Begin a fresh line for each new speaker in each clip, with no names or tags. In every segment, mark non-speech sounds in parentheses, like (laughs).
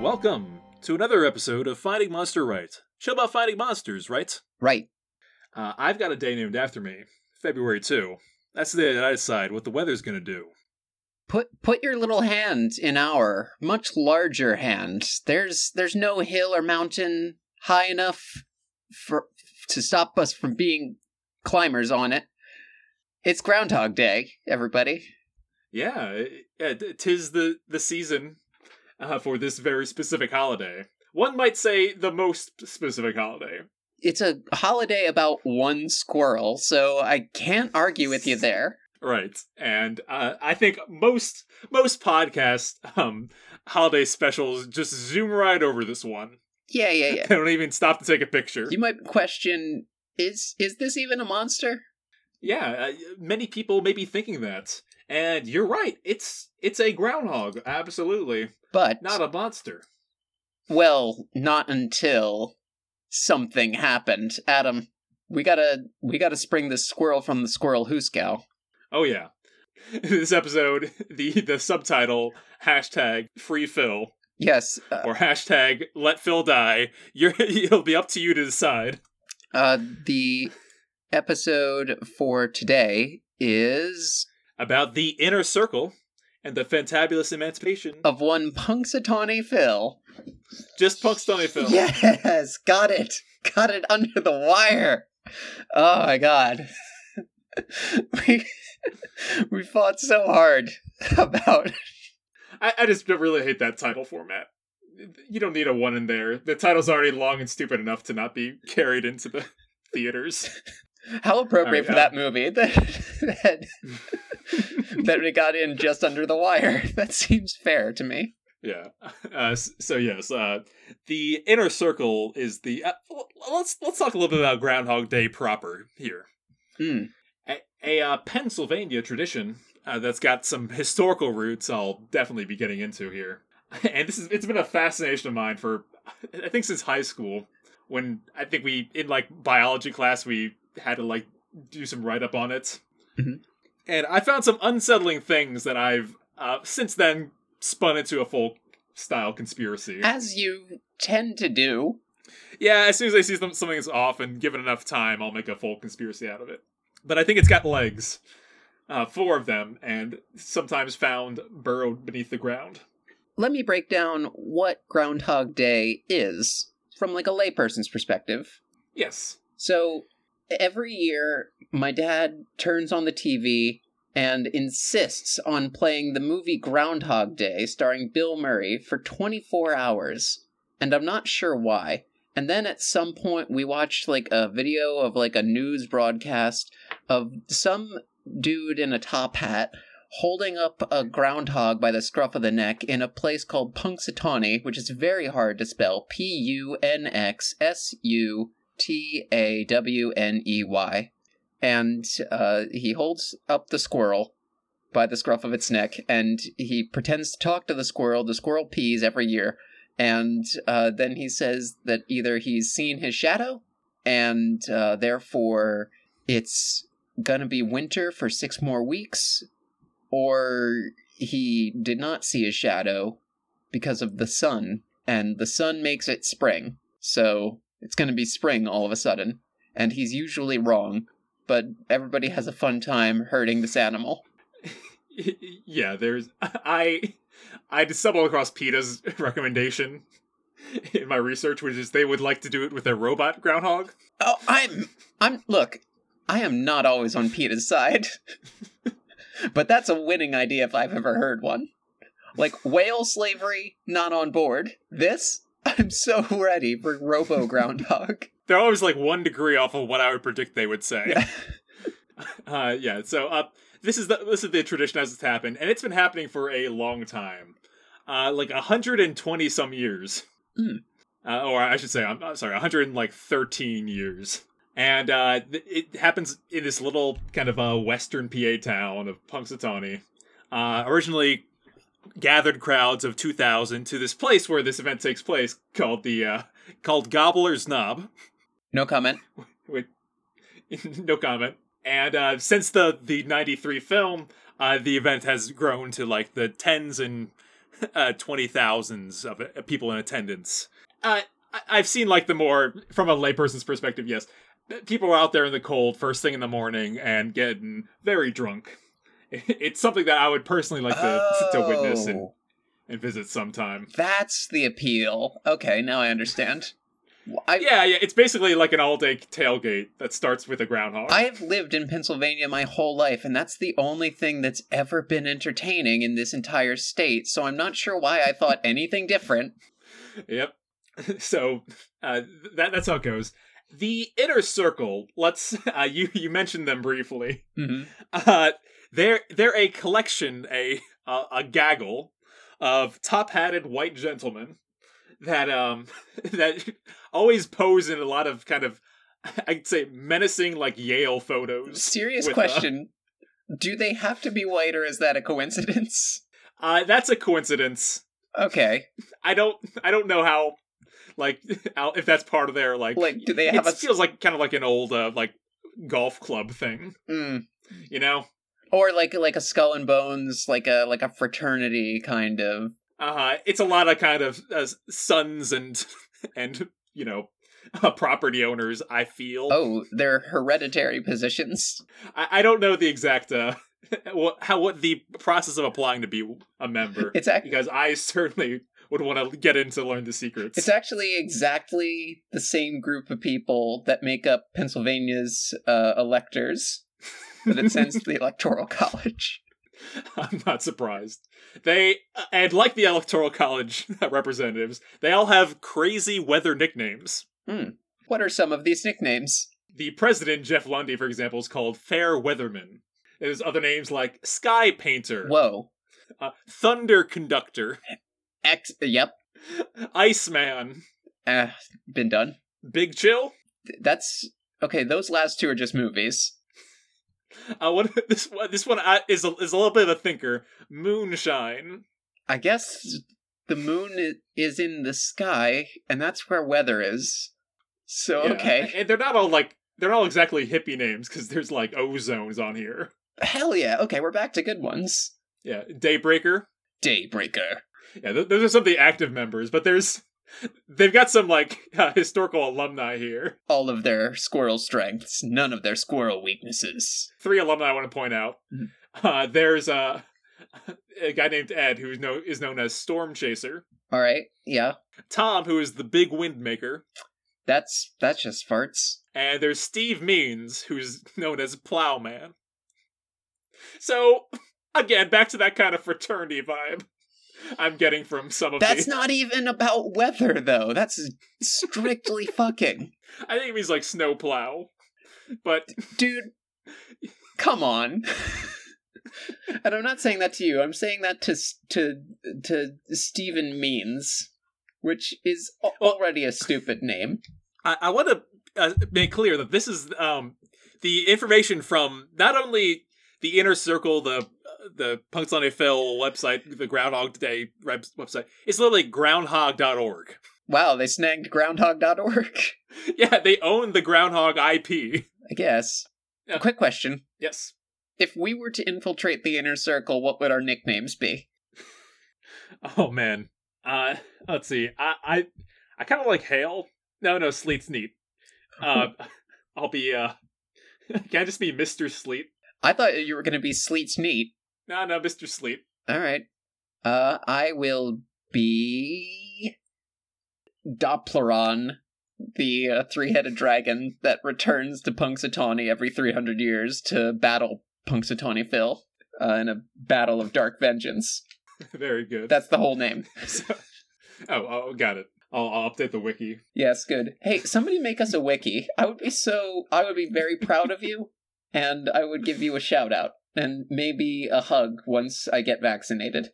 Welcome to another episode of Fighting Monster Right. Show about fighting monsters, right?
Right.
Uh, I've got a day named after me, February 2. That's the day that I decide what the weather's gonna do.
Put put your little hand in our much larger hand. There's there's no hill or mountain high enough for to stop us from being climbers on it. It's Groundhog Day, everybody.
Yeah, tis the, the season uh, for this very specific holiday. One might say the most specific holiday.
It's a holiday about one squirrel, so I can't argue with you there.
Right, and uh, I think most most podcast um, holiday specials just zoom right over this one.
Yeah, yeah, (laughs) yeah.
They don't even stop to take a picture.
You might question is is this even a monster?
Yeah, uh, many people may be thinking that, and you're right. It's it's a groundhog, absolutely,
But
not a monster.
well, not until something happened. Adam, we gotta we gotta spring this squirrel from the squirrel hooskow.
Oh yeah, (laughs) this episode, (laughs) the the subtitle hashtag free Phil
Yes, uh,
or hashtag let Phil die. (laughs) You're it'll be up to you to decide.
uh, the episode for today is
about the inner circle and the fantabulous emancipation.
of one Punxsutawney Phil.
Just Punxsutawney Phil.
Yes, got it, got it under the wire. Oh my god, (laughs) we we fought so hard (laughs) about
I, I just really hate that title format. You don't need a one in there. The title's already long and stupid enough to not be (laughs) carried into the theaters.
How appropriate
Alright,
for
uh,
that movie that that, that we got in just under the wire. That seems fair to me.
Yeah. Uh, so yes, uh, the inner circle is the. Uh, let's let's talk a little bit about Groundhog Day proper here.
Hmm.
A, uh, Pennsylvania tradition uh, that's got some historical roots. I'll definitely be getting into here, (laughs) and this is it's been a fascination of mine for I think since high school when I think we in like biology class we had to like do some write up on it,
Mhm.
and I found some unsettling things that I've uh, since then spun into a folk style conspiracy.
As you tend to do.
Yeah, as soon as I see some- something is off and given enough time, I'll make a full conspiracy out of it. But I think it's got legs. Uh, four of them, and sometimes found burrowed beneath the ground.
Let me break down what Groundhog Day is from like a layperson's perspective.
Yes.
So every year, my dad turns on the TV and insists on playing the movie Groundhog Day starring Bill Murray for 24 hours. And I'm not sure why. And then at some point, we watched like a video of like a news broadcast of some dude in a top hat holding up a groundhog by the scruff of the neck in a place called Punxsutawney, which is very hard to spell P U N X S U T A W N E Y. And uh, he holds up the squirrel by the scruff of its neck and he pretends to talk to the squirrel. The squirrel pees every year. And uh, then he says that either he's seen his shadow and uh, therefore it's gonna be winter for six more weeks, or he did not see a shadow because of the sun, and the sun makes it spring. So it's going to be spring all of a sudden. And he's usually wrong, but everybody has a fun time hurting this animal. (laughs)
yeah, there's. I. I just stumbled across PETA's recommendation in my research, which is they would like to do it with a robot groundhog.
Oh, I'm. I'm. Look, I am not always on PETA's side. (laughs) but that's a winning idea if I've ever heard one. Like, whale slavery, not on board. This, I'm so ready for Robo Groundhog. (laughs)
They're always like one degree off of what I would predict they would say.
Yeah. (laughs)
uh, yeah. So, uh, this is the this is the tradition as it's happened, and it's been happening for a long time, uh, like hundred and twenty some years,
Mm.
uh, or I should say, I'm, I'm sorry, hundred and like thirteen years, and uh, th- it happens in this little kind of uh, western PA town of Punxsutawney. Uh, originally gathered crowds of 2,000 to this place where this event takes place called the uh, called Gobbler's Knob.
No comment. (laughs)
With (laughs) no comment. And uh, since the the '93 film, uh, the event has grown to like the tens and (laughs) uh, twenty thousands of uh, people in attendance. Uh, I- I've seen like the more from a layperson's perspective. Yes, people are out there in the cold first thing in the morning and getting very drunk. (laughs) It's something that I would personally like to to witness and,
Oh,
and visit sometime.
That's the appeal. Okay, now I understand. I,
Yeah, yeah, it's basically like an all day tailgate that starts with a groundhog.
I have lived in Pennsylvania my whole life, and that's the only thing that's ever been entertaining in this entire state, so I'm not sure why I thought anything different.
Yep. (laughs) So uh, that that's how it goes. The inner circle. Let's. (laughs) Uh, you you mentioned them briefly.
Mhm.
Uh, they're they're a collection, a uh, a gaggle of top hatted white gentlemen that um (laughs) that always pose in a lot of kind of (laughs) I'd say menacing like Yale photos.
Serious
with, uh,
question. Do they have to be white, or is that a coincidence?
Uh, that's a coincidence.
Okay.
I don't I don't know how like (laughs) if that's part of their like
Like, do they have
it
a.
feels like kind of like an old uh, like golf club thing,
Mm.
you know?
Or like like a skull and bones, like a like a fraternity kind of.
Uh-huh. it's a lot of kind of uh, sons and (laughs) and you know uh, property owners. I feel.
Oh, they're hereditary positions.
I, I don't know the exact uh (laughs) what how what the process of applying to be a member
It's
because I certainly would want to get in to learn the secrets.
It's actually exactly the same group of people that make up Pennsylvania's uh, electors that it sends to the (laughs) Electoral College.
I'm not surprised. They and like the electoral college (laughs) representatives, they all have crazy weather nicknames.
What are some of these nicknames?
The president, Jeff Lundy, for example, is called Fair Weatherman. There's other names like Sky Painter,
Whoa.
uh, Thunder Conductor, (laughs)
X. Yep.
Iceman,
Uh, been done.
Big Chill.
That's okay. Those last two are just movies.
Uh, what (laughs) this one? This one uh, is a, is a little bit of a thinker. Moonshine.
I guess the moon is in the sky, and that's where weather is. So
Yeah.
okay,
and they're not all like they're not all exactly hippie names because there's like ozones on here.
hell yeah. Okay, we're back to good ones.
Yeah, Daybreaker.
Daybreaker.
Yeah, th- those are some of the active members, but there's they've got some like (laughs) uh, historical alumni here.
All of their squirrel strengths, none of their squirrel weaknesses.
Three alumni I want to point out.
Mhm.
Uh, there's uh, (laughs) a guy named Ed who is is known as Storm Chaser.
All right, yeah,
Tom, who is the Big Wind Maker,
that's that's just farts.
and there's Steve Means, who's known as Plowman. So (laughs) again, back to that kind of fraternity vibe I'm getting from some of
That's
the.
not even about weather, though. That's strictly (laughs) fucking.
I think it means like snow plow, but
Dude, come on. (laughs) and I'm not saying that to you. I'm saying that to to to Stephen Means, which is already a stupid name.
I, I want to uh, make clear that this is um, the information from not only the inner circle, the the Punxsutawney Phil website, the Groundhog Day website. It's literally groundhog.org.
Wow, they snagged groundhog.org. (laughs)
Yeah, they own the Groundhog IP.
I guess.
Yeah.
Quick question.
Yes.
If we were to infiltrate the inner circle, what would our nicknames be? (laughs)
Oh man. Uh, let's see. I I, I kind of like Hail. No, no, Sleet's neat. Uh, (laughs) I'll be uh, can I just be Mister Sleet?
I thought you were going to be Sleet's Neat.
No, no, Mister Sleet.
All right. Uh, I will be Doppleron, the uh, three-headed dragon that returns to Punxsutawney every 300 years to battle Punxsutawney Phil uh, in a battle of dark vengeance. (laughs)
Very good.
That's the whole name. (laughs)
So- oh, oh, got it. I'll, I'll update the wiki.
Yes, good. Hey, somebody make us a wiki. I would be so. I would be very proud of you, and I would give you a shout out and maybe a hug once I get vaccinated.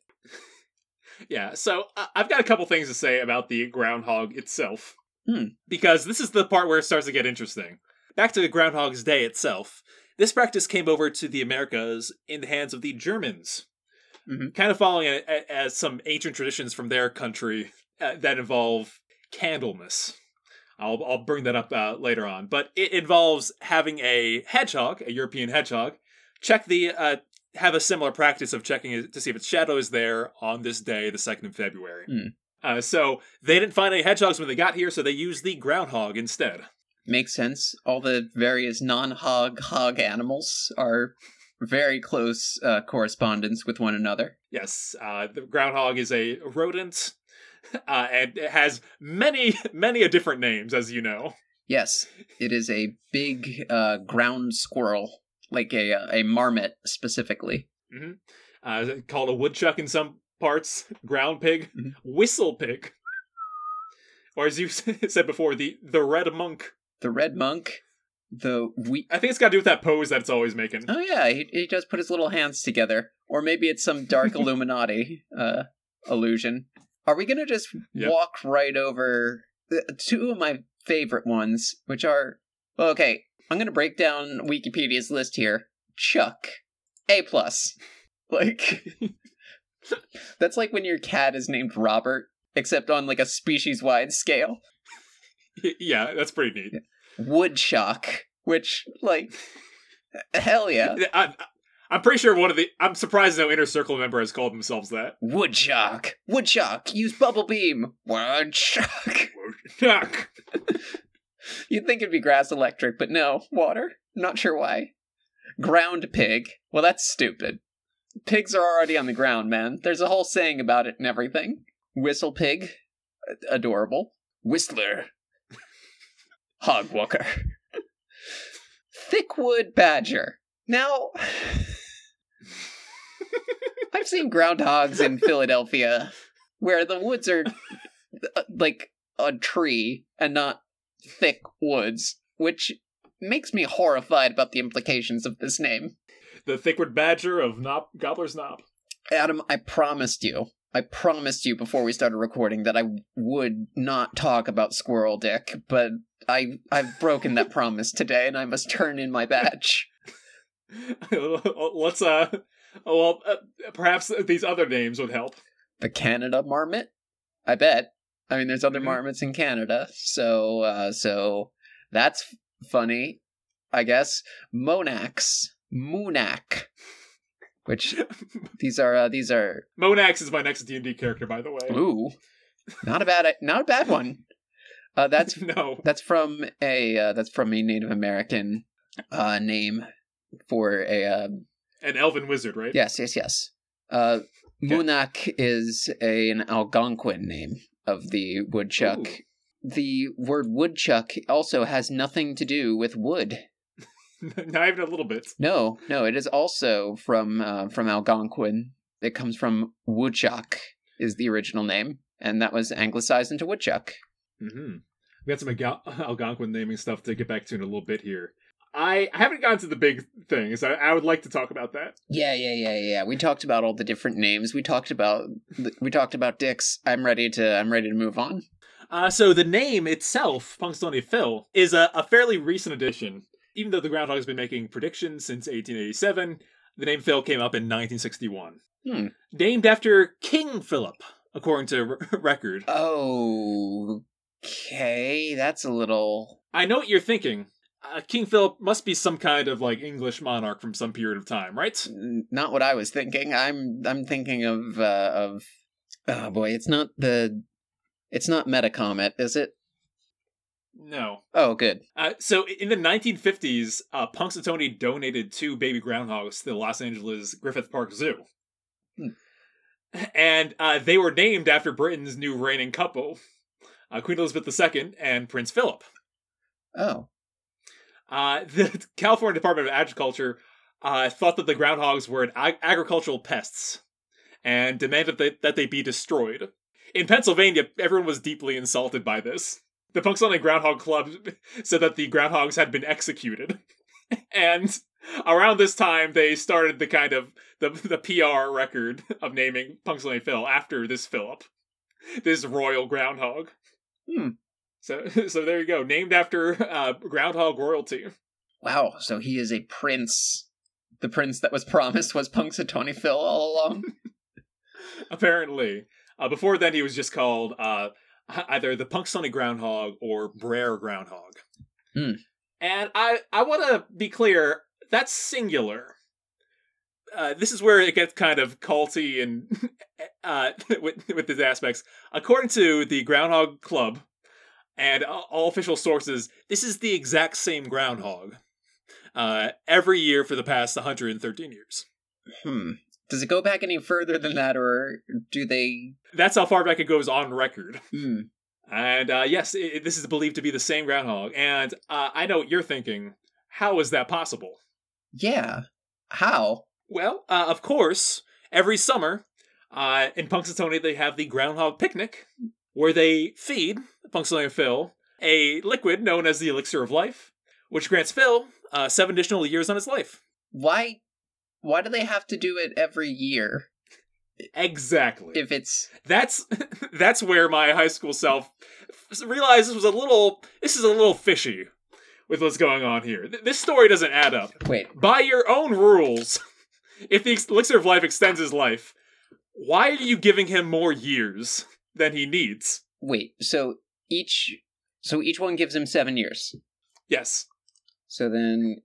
Yeah, so uh, I've got a couple things to say about the groundhog itself.
Hmm.
Because this is the part where it starts to get interesting. Back to the Groundhog's Day itself. This practice came over to the Americas in the hands of the Germans.
Mhm.
kind of following a, a, as some ancient traditions from their country uh, that involve Candlemas. I'll I'll bring that up uh, later on, but it involves having a hedgehog, a European hedgehog, check the uh, have a similar practice of checking it to see if its shadow is there on this day, the second of February.
Hmm.
Uh, so they didn't find any hedgehogs when they got here, so they used the groundhog instead.
Makes sense. All the various non-hog hog animals are very close uh, correspondence with one another.
Yes, uh, the groundhog is a rodent, (laughs) uh, and it has many, many a different names, as you know.
Yes, it is a big uh, ground squirrel, like a uh, a marmot specifically.
Uh, called a woodchuck in some parts, (laughs) ground pig,
Mhm.
whistle pig, or as you (laughs) said before, the the red monk.
The red monk, the we.
I think it's got to do with that pose that it's always making.
Oh yeah, he he does put his little hands together, or maybe it's some dark (laughs) Illuminati uh, illusion. Are we gonna just
Yep.
walk right over the, two of my favorite ones, which are well, okay? I'm gonna break down Wikipedia's list here. Chuck, A plus. (laughs) Like (laughs) that's like when your cat is named Robert, except on like a species wide scale. (laughs)
yeah, that's pretty neat.
Woodchuck, which like hell yeah.
I, I'm pretty sure one of the. I'm surprised no inner circle member has called themselves that.
Woodchuck! Woodchuck! Use bubble beam! Woodchuck!
Chuck.
You'd think it'd be grass electric, but no, water. Not sure why. Ground pig. Well, that's stupid. Pigs are already on the ground, man. There's a whole saying about it and everything. Whistle pig. Adorable. Whistler. (laughs) Hogwalker. (laughs) Thickwood badger. Now, (laughs) I've seen groundhogs in Philadelphia where the woods are uh, like a tree and not thick woods, which makes me horrified about the implications of this name.
The thickwood badger of Nop Gobbler's Knob.
Adam, I promised you. I promised you before we started recording that I would not talk about Squirrel Dick, but I I've broken that (laughs) promise today and I must turn in my badge. (laughs)
Let's uh. Well, uh, perhaps these other names would help.
The Canada marmot? I bet. I mean there's other
Mhm.
marmots in Canada, so uh so that's funny, I guess. Monax, Moonak. Which (laughs) these are uh, these are
Monax is my next D and D character, by the way.
Ooh, not a bad, not a bad one. Uh, that's (laughs)
no.
that's from a uh, that's from a Native American uh, name for a uh,
An elven wizard, right?
yes, yes, yes. Uh, Munak is a, an Algonquin name of the woodchuck.
Ooh.
The word woodchuck also has nothing to do with wood. (laughs)
Not even a little bit.
No, no, it is also from uh, from Algonquin. It comes from woodchuck is the original name, and that was anglicized into woodchuck.
Mm-hmm. We got some (laughs) Algonquin naming stuff to get back to in a little bit here. I, I haven't gotten to the big things. I, I would like to talk about that.
Yeah, yeah, yeah, yeah. We talked about all the different names. We talked about we talked about dicks. I'm ready to I'm ready to move on.
Uh, so the name itself, Punxsutawney Phil, is a, a fairly recent addition. Even though the Groundhog has been making predictions since 1887, the name Phil came up in 1961.
Hmm.
Named after King Philip, according to r- (laughs) record.
Oh, okay, that's a little.
I know what you're thinking. Uh, King Philip must be some kind of like English monarch from some period of time, right?
n- Not what I was thinking. I'm I'm thinking of uh, of. Oh boy, it's not the. It's not Metacomet, is it?
No.
Oh, good.
Uh, so in the 1950s, uh, Punxsutawney donated two baby groundhogs to the Los Angeles Griffith Park Zoo.
Hmm.
And uh, they were named after Britain's new reigning couple, uh, Queen Elizabeth II and Prince Philip.
Oh,
Uh, (laughs) the California Department of Agriculture uh, thought that the groundhogs were an ag- agricultural pests and demanded that, that they be destroyed. In Pennsylvania, everyone was deeply insulted by this. The Punxsutawney Groundhog Club (laughs) said that the groundhogs had been executed. (laughs) and around this time, they started the kind of the, the PR record of naming Punxsutawney Phil after this Philip, this royal groundhog.
Hmm.
So, (laughs) so there you go. Named after uh, groundhog royalty.
wow! So he is a prince. The prince that was promised was Punxsutawney Phil all along. (laughs) (laughs)
apparently. Uh, before then, he was just called uh, either the Punxsutawney Groundhog or Brer Groundhog.
Hmm.
And I, I want to be clear, that's singular. Uh, this is where it gets kind of culty and uh, with, with these aspects. According to the Groundhog Club and all official sources, this is the exact same groundhog uh, every year for the past 113 years.
Hmm. Does it go back any further than that, or do they?
That's how far back it goes on record.
Hmm.
And uh, yes, it, this is believed to be the same groundhog. And uh, I know what you're thinking. How is that possible?
Yeah. How?
Well, uh, of course, every summer uh, in Punxsutawney they have the groundhog picnic, where they feed Punxsutawney Phil a liquid known as the elixir of life, which grants Phil uh, seven additional years on his life.
Why? Why do they have to do it every year?
Exactly.
If it's
that's (laughs) that's where my high school self realized this was a little this is a little fishy with what's going on here. Th- This story doesn't add up.
wait,
By your own rules, if the elixir of life extends his life, why are you giving him more years than he needs?
wait. So each, so each one gives him seven years.
Yes.
So then,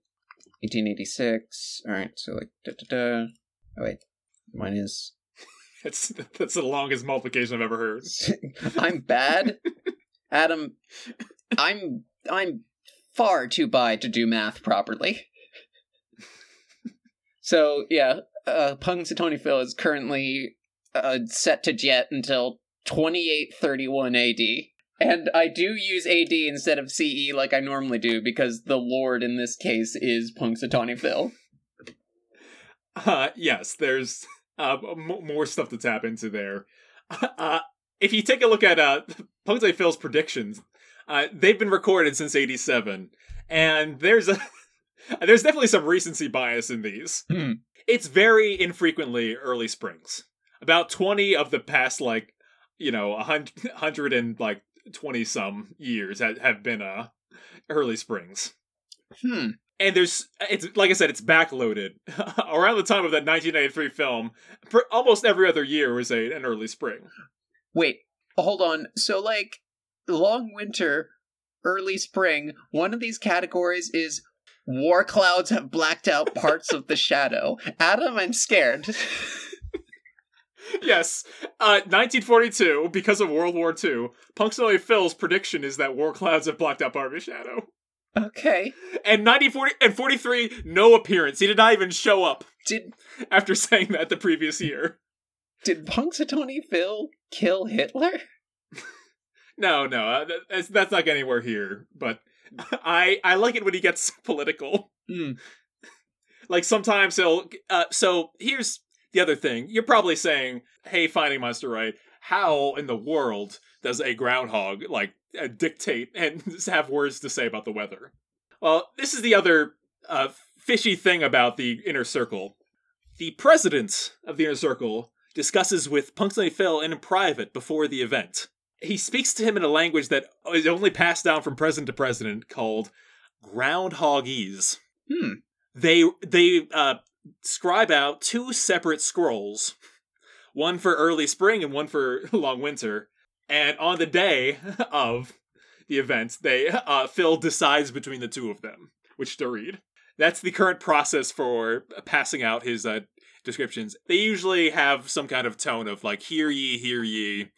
1886. All right. So like da da da. Oh wait, mine is. (laughs)
That's that's the longest multiplication I've ever heard. (laughs)
I'm bad, Adam. I'm I'm far too by to do math properly. So yeah, uh, Punxsutawney Phil is currently uh, set to jet until 2831 AD. And I do use AD instead of CE like I normally do because the Lord in this case is Punxsutawney Phil. (laughs)
Uh, yes, there's uh, m- more stuff to tap into there. (laughs) Uh, if you take a look at uh, Punxsutawney Phil's predictions, uh, they've been recorded since '87, and there's a (laughs) there's definitely some recency bias in these.
Hmm.
It's very infrequently early springs. About twenty of the past, like you know, a hundred (laughs) hundred and like twenty some years have, have been uh early springs
Hmm.
and there's it's like I said, it's backloaded (laughs) around the time of that 1993 film. For almost every other year was a an early spring.
Wait, hold on. So, like, long winter, early spring, one of these categories is war clouds have blacked out parts of the (laughs) shadow. Adam, I'm scared.
Yes, uh, 1942 because of World War II. Punxsutawney Phil's prediction is that war clouds have blocked out his shadow.
okay.
And 1940 and 43, no appearance. He did not even show up
Did
after (laughs) saying that the previous year.
did Punxsutawney Phil kill Hitler?
No, no, uh, that's, that's not anywhere here. But I I like it when he gets (laughs) political.
Hmm.
like sometimes he'll uh, so here's the other thing you're probably saying hey finding monster right? How in the world does a groundhog like uh, dictate and (laughs) have words to say about the weather? Well this is the other uh, fishy thing about the inner circle. The president of the inner circle discusses with punxsutawney phil in private before the event. He speaks to him in a language that is only passed down from president to president called groundhogese.
Hmm.
they they uh scribe out two separate scrolls one for early spring and one for (laughs) long winter. And on the day (laughs) of the event they uh phil decides between the two of them which to read. That's the current process for passing out his uh descriptions. They usually have some kind of tone of like hear ye hear ye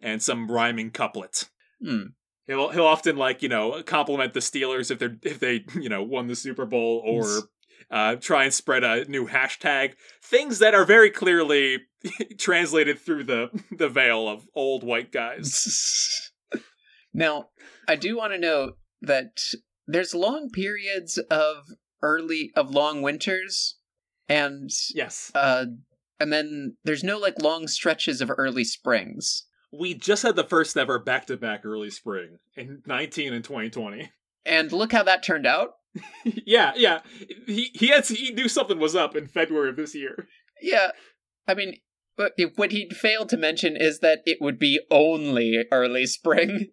and some rhyming couplet.
Hmm.
He'll he'll often like you know compliment the Steelers if they're if they (laughs) you know won the Super Bowl or uh, try and spread a new hashtag things that are very clearly (laughs) translated through the (laughs) the veil of old white guys. (laughs)
now, I do want to note that there's long periods of early of long winters and
Yes,
uh and then there's no like long stretches of early springs.
we just had the first ever back to back early spring in 19 and 2020.
And look how that turned out. (laughs)
yeah, yeah, he he had he knew something was up in February of this year.
Yeah. I mean, what what he failed to mention is that it would be only early spring.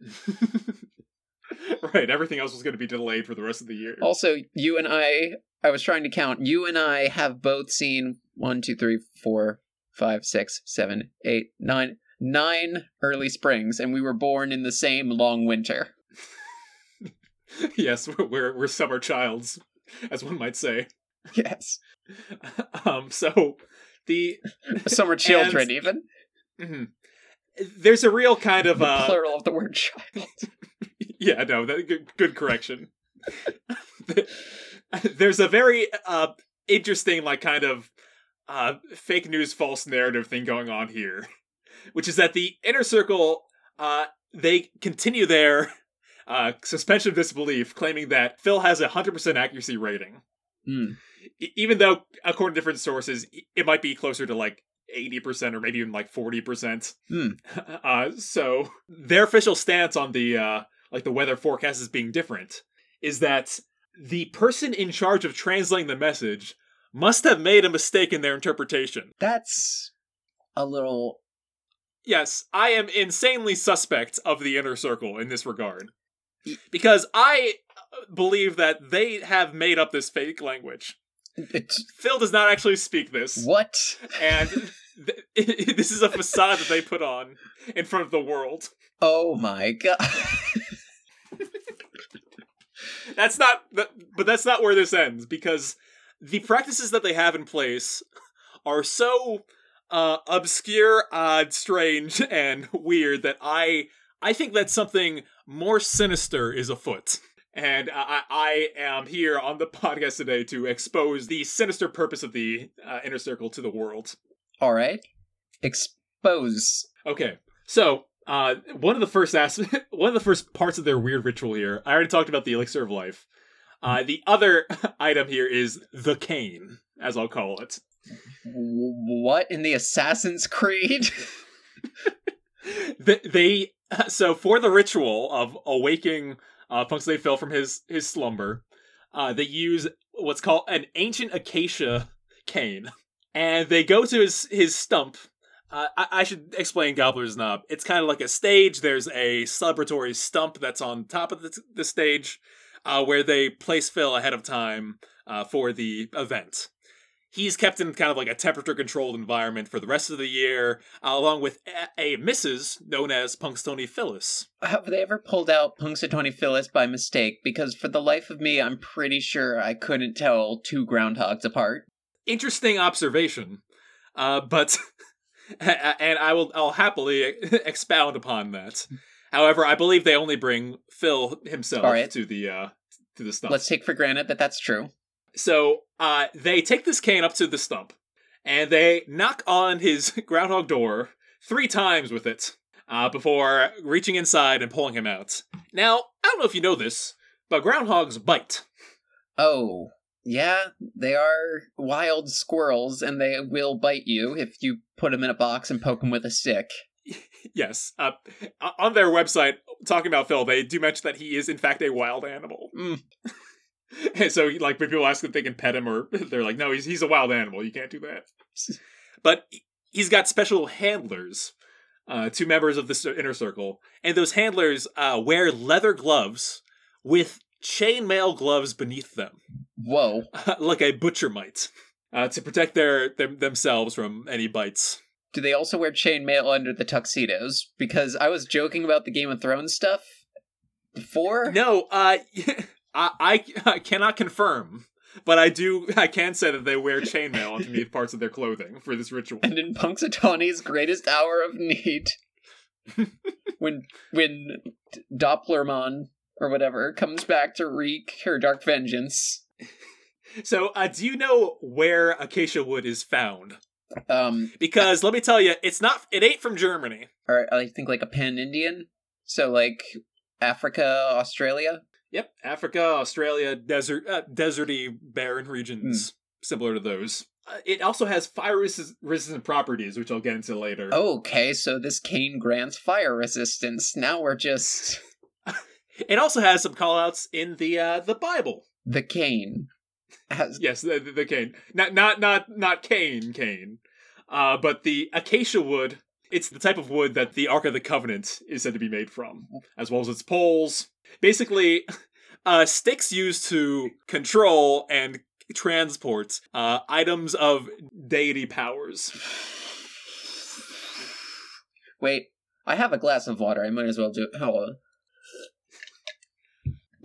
(laughs)
right, everything else was going to be delayed for the rest of the year.
Also, you and I, I was trying to count. You and I have both seen one, two, three, four, five, six, seven, eight, nine, nine early springs, and we were born in the same long winter. (laughs)
yes, we're, we're we're summer childs, as one might say.
Yes. (laughs)
Um, so the (laughs)
Summer children, even.
mhm. there's a real kind of
the
uh,
plural of the word child.
yeah, no, that, good, good correction. There's a very uh, interesting, like, kind of uh, fake news, false narrative thing going on here, which is that the inner circle uh, they continue their uh, suspension of disbelief, claiming that Phil has a hundred percent accuracy rating,
Hmm.
E- even though according to different sources, it might be closer to like. 80% or maybe even like 40%.
Hmm. (laughs)
Uh, so their official stance on the uh, like the weather forecast as being different is that the person in charge of translating the message must have made a mistake in their interpretation.
That's a little.
Yes, I am insanely suspect of the inner circle in this regard. Because I uh, believe that they have made up this fake language.
It's,
Phil does not actually speak this.
what?
And (laughs) th- (laughs) this is a facade that they put on in front of the world.
Oh my god. (laughs)
That's not, but that's not where this ends because the practices that they have in place are so uh, obscure, odd, strange, and weird that I I think that's something more sinister is afoot. And I, I am here on the (laughs) podcast today to expose the sinister purpose of the uh, inner circle to the world.
All right. Expose.
Okay, so uh, one of the first as- (laughs) one of the first parts of their weird ritual here. I already talked about the elixir of life. Uh, the other (laughs) item here is the cane, as I'll call it.
What in the Assassin's Creed?
They, they (laughs) so for the ritual of awaking uh, Punxsutawney Phil from his his slumber, uh, they use what's called an ancient acacia cane, and they go to his his stump. Uh, I, I should explain Gobbler's Knob. It's kind of like a stage. There's a celebratory stump that's on top of the, the stage, uh, where they place Phil ahead of time uh, for the event. He's kept in kind of like a temperature controlled environment for the rest of the year, uh, along with a, a Mrs. known as Punxsutawney Phyllis.
Have they ever pulled out Punxsutawney Phyllis by mistake? Because for the life of me, I'm pretty sure I couldn't tell two groundhogs apart.
Interesting observation, uh, but (laughs) and I will I'll happily (laughs) expound upon that. However, I believe they only bring Phil himself
right.
to the uh, to the stuff.
Let's take for granted that that's true.
So uh, they take this cane up to the stump, and they knock on his (laughs) groundhog door three times with it uh, before reaching inside and pulling him out. Now, I don't know if you know this, but groundhogs bite.
Oh, yeah, they are wild squirrels and they will bite you if you put them in a box and poke them with a stick. (laughs)
Yes, uh, on their website, talking about Phil, they do mention that he is in fact a wild animal.
Mm. (laughs)
And so, like, when people ask if they can pet him, or (laughs) they're like, "No, he's he's a wild animal. You can't do that." (laughs) But he's got special handlers, uh, two members of the inner circle, and those handlers uh, wear leather gloves with chainmail gloves beneath them,
Whoa.
like a butcher might, uh, to protect their them, themselves from any bites.
Do they also wear chainmail under the tuxedos? Because I was joking about the Game of Thrones stuff before.
No, uh, I, I (laughs) I cannot confirm, but I do. I can say that they wear chainmail underneath parts of their clothing for this ritual.
And in Punxsutawney's greatest hour of need, (laughs) when when Dopplermon or whatever comes back to wreak her dark vengeance,
So, uh, do you know where acacia wood is found?
um,
Because let me tell you, it's not. It ain't from Germany.
or I think like a pan Indian, so like Africa, Australia.
Yep, Africa, Australia, desert, uh, deserty, barren regions similar to those. Uh, it also has fire resist- resistant properties, which I'll get into later.
Okay, so this cane grants fire resistance. Now we're just (laughs)
It also has some callouts in the uh, the Bible.
the cane
Yes, the, the, the cane. Not not not not cane cane. Uh, but the acacia wood. It's the type of wood that the Ark of the Covenant is said to be made from, as well as its poles. Basically, (laughs) uh, sticks used to control and transport uh, items of deity powers.
Wait, I have a glass of water. I might as well do. Hold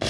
on.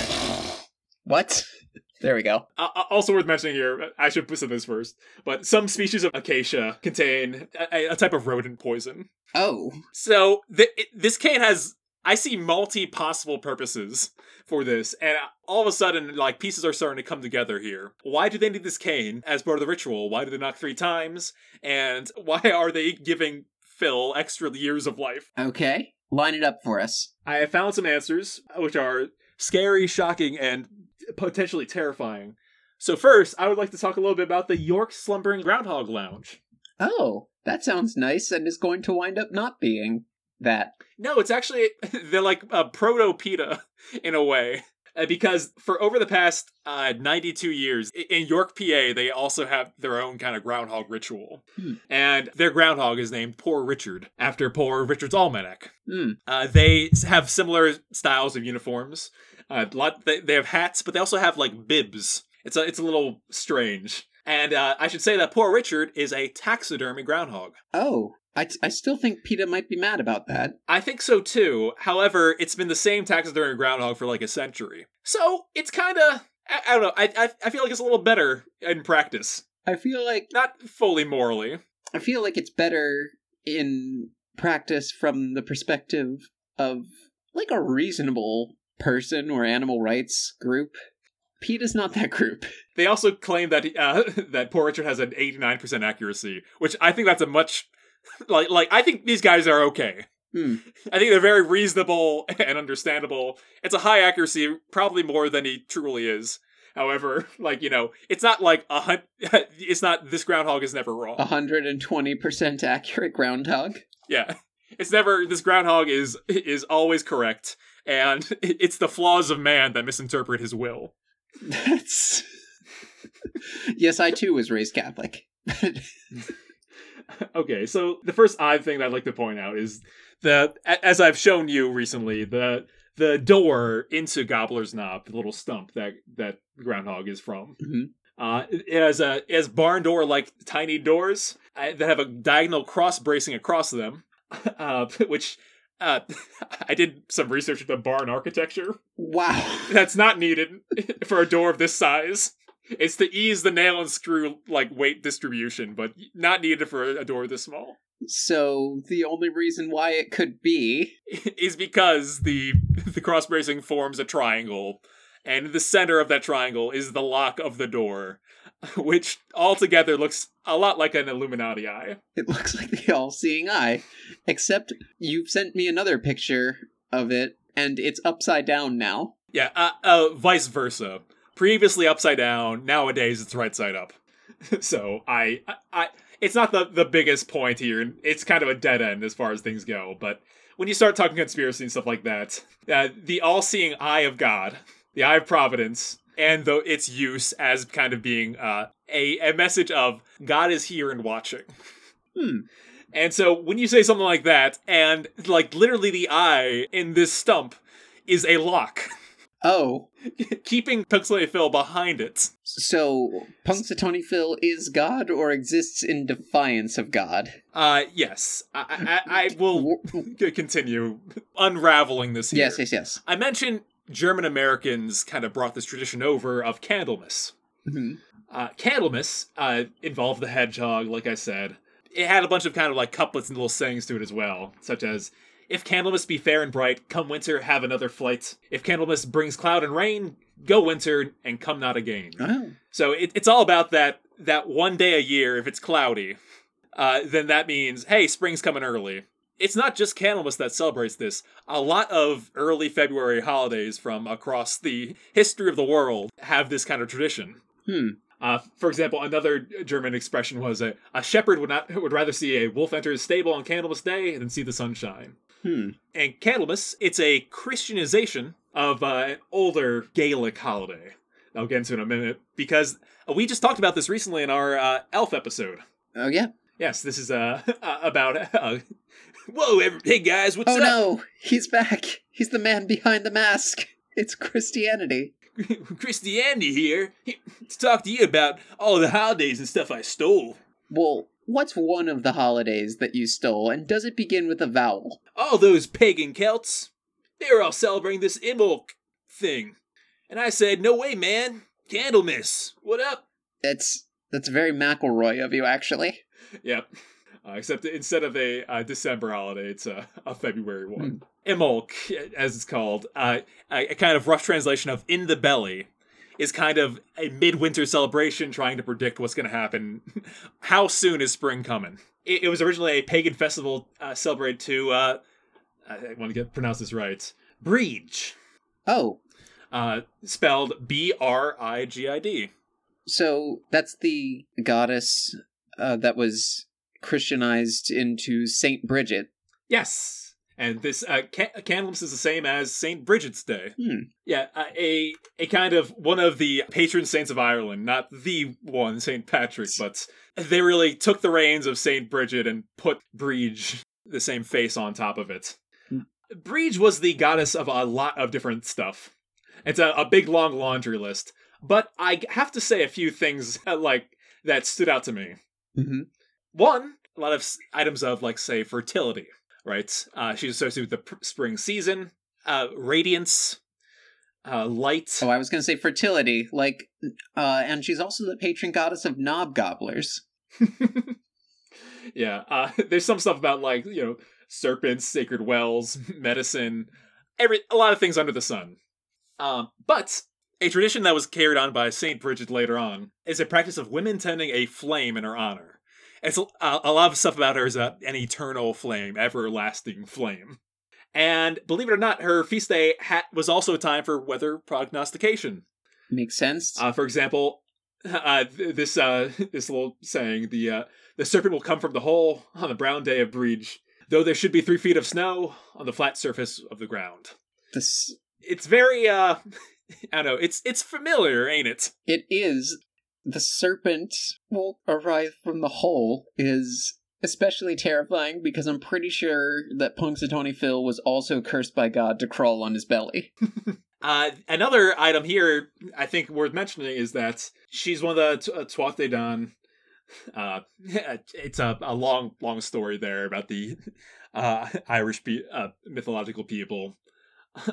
What? (laughs) There we go.
Uh, uh, also worth mentioning here, I should put this first, but some species of acacia contain a, a type of rodent poison.
Oh,
So th- it, this cane has, I see multi possible purposes for this, and all of a sudden, like pieces are starting to come together here. Why do they need this cane as part of the ritual? Why do they knock three times? And (laughs) why are they giving Phil extra years of life?
okay. Line it up for us.
I have found some answers, which are scary, shocking, and potentially terrifying. So first, I would like to talk a little bit about the York Slumbering Groundhog Lounge.
Oh, that sounds nice and is going to wind up not being that.
No, it's actually (laughs) they're like a proto PETA (laughs) in a way. Uh, because for over the past uh, 92 years in York, PA, they also have their own kind of groundhog ritual.
Hmm.
And their groundhog is named Poor Richard, after Poor Richard's Almanac.
Hmm.
Uh, they have similar styles of uniforms. Uh, lot, they, they have hats, but they also have like bibs. It's a, it's a little strange. And uh, I should say that Poor Richard is a taxidermy groundhog.
Oh, I, I still think PETA might be mad about that.
I think so too. However, it's been the same taxidermy groundhog for like a century. So it's kind of, I, I don't know, I, I, I feel like it's a little better in practice.
I feel like
Not fully morally.
I feel like it's better in practice from the perspective of like a reasonable person or animal rights group. PETA's not that group. (laughs)
They also claim that uh, (laughs) that Poor Richard has an 89% accuracy, which I think that's a much, (laughs) like, like I think these guys are okay.
Hmm.
I think they're very reasonable (laughs) and understandable. It's a high accuracy, probably more than he truly is. However, (laughs) like you know, it's not like a hun- It's not this groundhog is never wrong.
120% accurate groundhog.
Yeah, it's never this groundhog is is always correct, and it's the flaws of man that misinterpret his will.
That's. yes, I too was raised Catholic. (laughs)
okay, so the first odd thing that I'd like to point out is the a- as I've shown you recently the the door into Gobbler's Knob, the little stump that that groundhog is from.
Mhm.
Uh, it has a it has barn door like tiny doors uh, that have a diagonal cross bracing across them, (laughs) uh, which. Uh, (laughs) I did some research into barn architecture.
wow.
That's not needed for a door of this size. It's to ease the nail and screw like weight distribution, but not needed for a door this small.
So the only reason why it could be. (laughs)
is because the the cross bracing forms a triangle, and in the center of that triangle is the lock of the door, (laughs) which altogether looks a lot like an Illuminati eye.
It looks like the all seeing eye. Except you've sent me another picture of it, and it's upside down now.
Yeah, uh, uh, vice versa. Previously upside down, nowadays it's right side up. (laughs) so I, I, I, it's not the the biggest point here. It's kind of a dead end as far as things go. But when you start talking conspiracy and stuff like that, uh, the all-seeing eye of God, the eye of providence, and the, its use as kind of being uh, a a message of God is here and watching.
Hmm.
And so when you say something like that, and like literally the eye in this stump is a lock, (laughs)
Oh, (laughs)
keeping Pixelated Phil behind it.
so Punxsutawney Phil is God or exists in defiance of God?
Uh, yes, I, I, I will (laughs) continue unraveling this here.
Yes, yes, yes.
I mentioned German Americans kind of brought this tradition over of Candlemas.
Mhm.
Uh, Candlemas uh, involved the hedgehog, like I said. It had a bunch of kind of like couplets and little sayings to it as well, such as If Candlemas be fair and bright, come winter, have another flight. If Candlemas brings cloud and rain, go winter, and come not again.
Oh,
So it, it's all about that that one day a year. If it's cloudy, uh, then that means hey, spring's coming early. It's not just Candlemas that celebrates this. A lot of early February holidays from across the history of the world have this kind of tradition.
hmm.
Uh, for example, another German expression was a, a shepherd would not would rather see a wolf enter his stable on Candlemas Day than see the sunshine.
Hmm.
And Candlemas, it's a Christianization of uh, an older Gaelic holiday. I'll get into in a minute because we just talked about this recently in our uh, Elf episode.
Oh yeah.
Yes, this is uh, (laughs) about. Uh, (laughs) whoa, every, hey guys, what's
oh
up?
no, he's back. He's the man behind the mask. It's Christianity. (laughs)
Christianity here to talk to you about all the holidays and stuff I stole.
Well, What's one of the holidays that you stole, and does it begin with a vowel?
All those pagan Celts, they were all celebrating this Imbolc thing. And I said, no way, man. Candlemas, what up?
That's that's very McElroy of you, actually.
Yep. Uh, except instead of a uh, December holiday, it's a, a February one. Imbolc, as it's called, uh, a, a kind of rough translation of in the belly, is kind of a midwinter celebration trying to predict what's going to happen. (laughs) How soon is spring coming? It, it was originally a pagan festival uh, celebrated to, uh, I want to get pronounce this right, Brige,
Oh,
uh, spelled B R I G I D.
so that's the goddess uh, that was Christianized into Saint Bridget.
Yes. And this uh, Ca- Candlemas is the same as Saint Bridget's Day.
Hmm.
Yeah, uh, a a kind of one of the patron saints of Ireland, not the one Saint Patrick, but they really took the reins of Saint Bridget and put Brige the same face on top of it.
Hmm.
Was the goddess of a lot of different stuff. It's a, a big long laundry list, but I have to say a few things (laughs) uh, like that stood out to me.
Mm-hmm.
One, a lot of s- items of like say fertility, right? Uh, she's associated with the pr- spring season, uh, radiance, uh, light.
Oh, I was going to say fertility, like, uh, and she's also the patron goddess of knob gobblers. (laughs)
yeah, uh, (laughs) there's some stuff about like you know serpents, sacred wells, (laughs) medicine, every a lot of things under the sun. Um, but a tradition that was carried on by Saint Bridget later on is a practice of women tending a flame in her honor. It's a, a lot of stuff about her is about an eternal flame, everlasting flame. And believe it or not, her feast day ha- was also a time for weather prognostication.
Makes sense.
Uh, for example, uh, th- this uh, (laughs) this little saying: the uh, the serpent will come from the hole on the brown day of Brige, though there should be three feet of snow on the flat surface of the ground.
this
It's very uh, (laughs) I don't know. It's it's familiar, ain't it?
it is the serpent will arrive from the hole is especially terrifying because I'm pretty sure that Punxsutawney Phil was also cursed by God to crawl on his belly. (laughs) (laughs)
Uh, another item here I think worth mentioning is that she's one of the t- uh, Tuatha De Danann. Uh, (laughs) it's a, a long, long story there about the (laughs) uh, Irish pe- uh, mythological people. (laughs)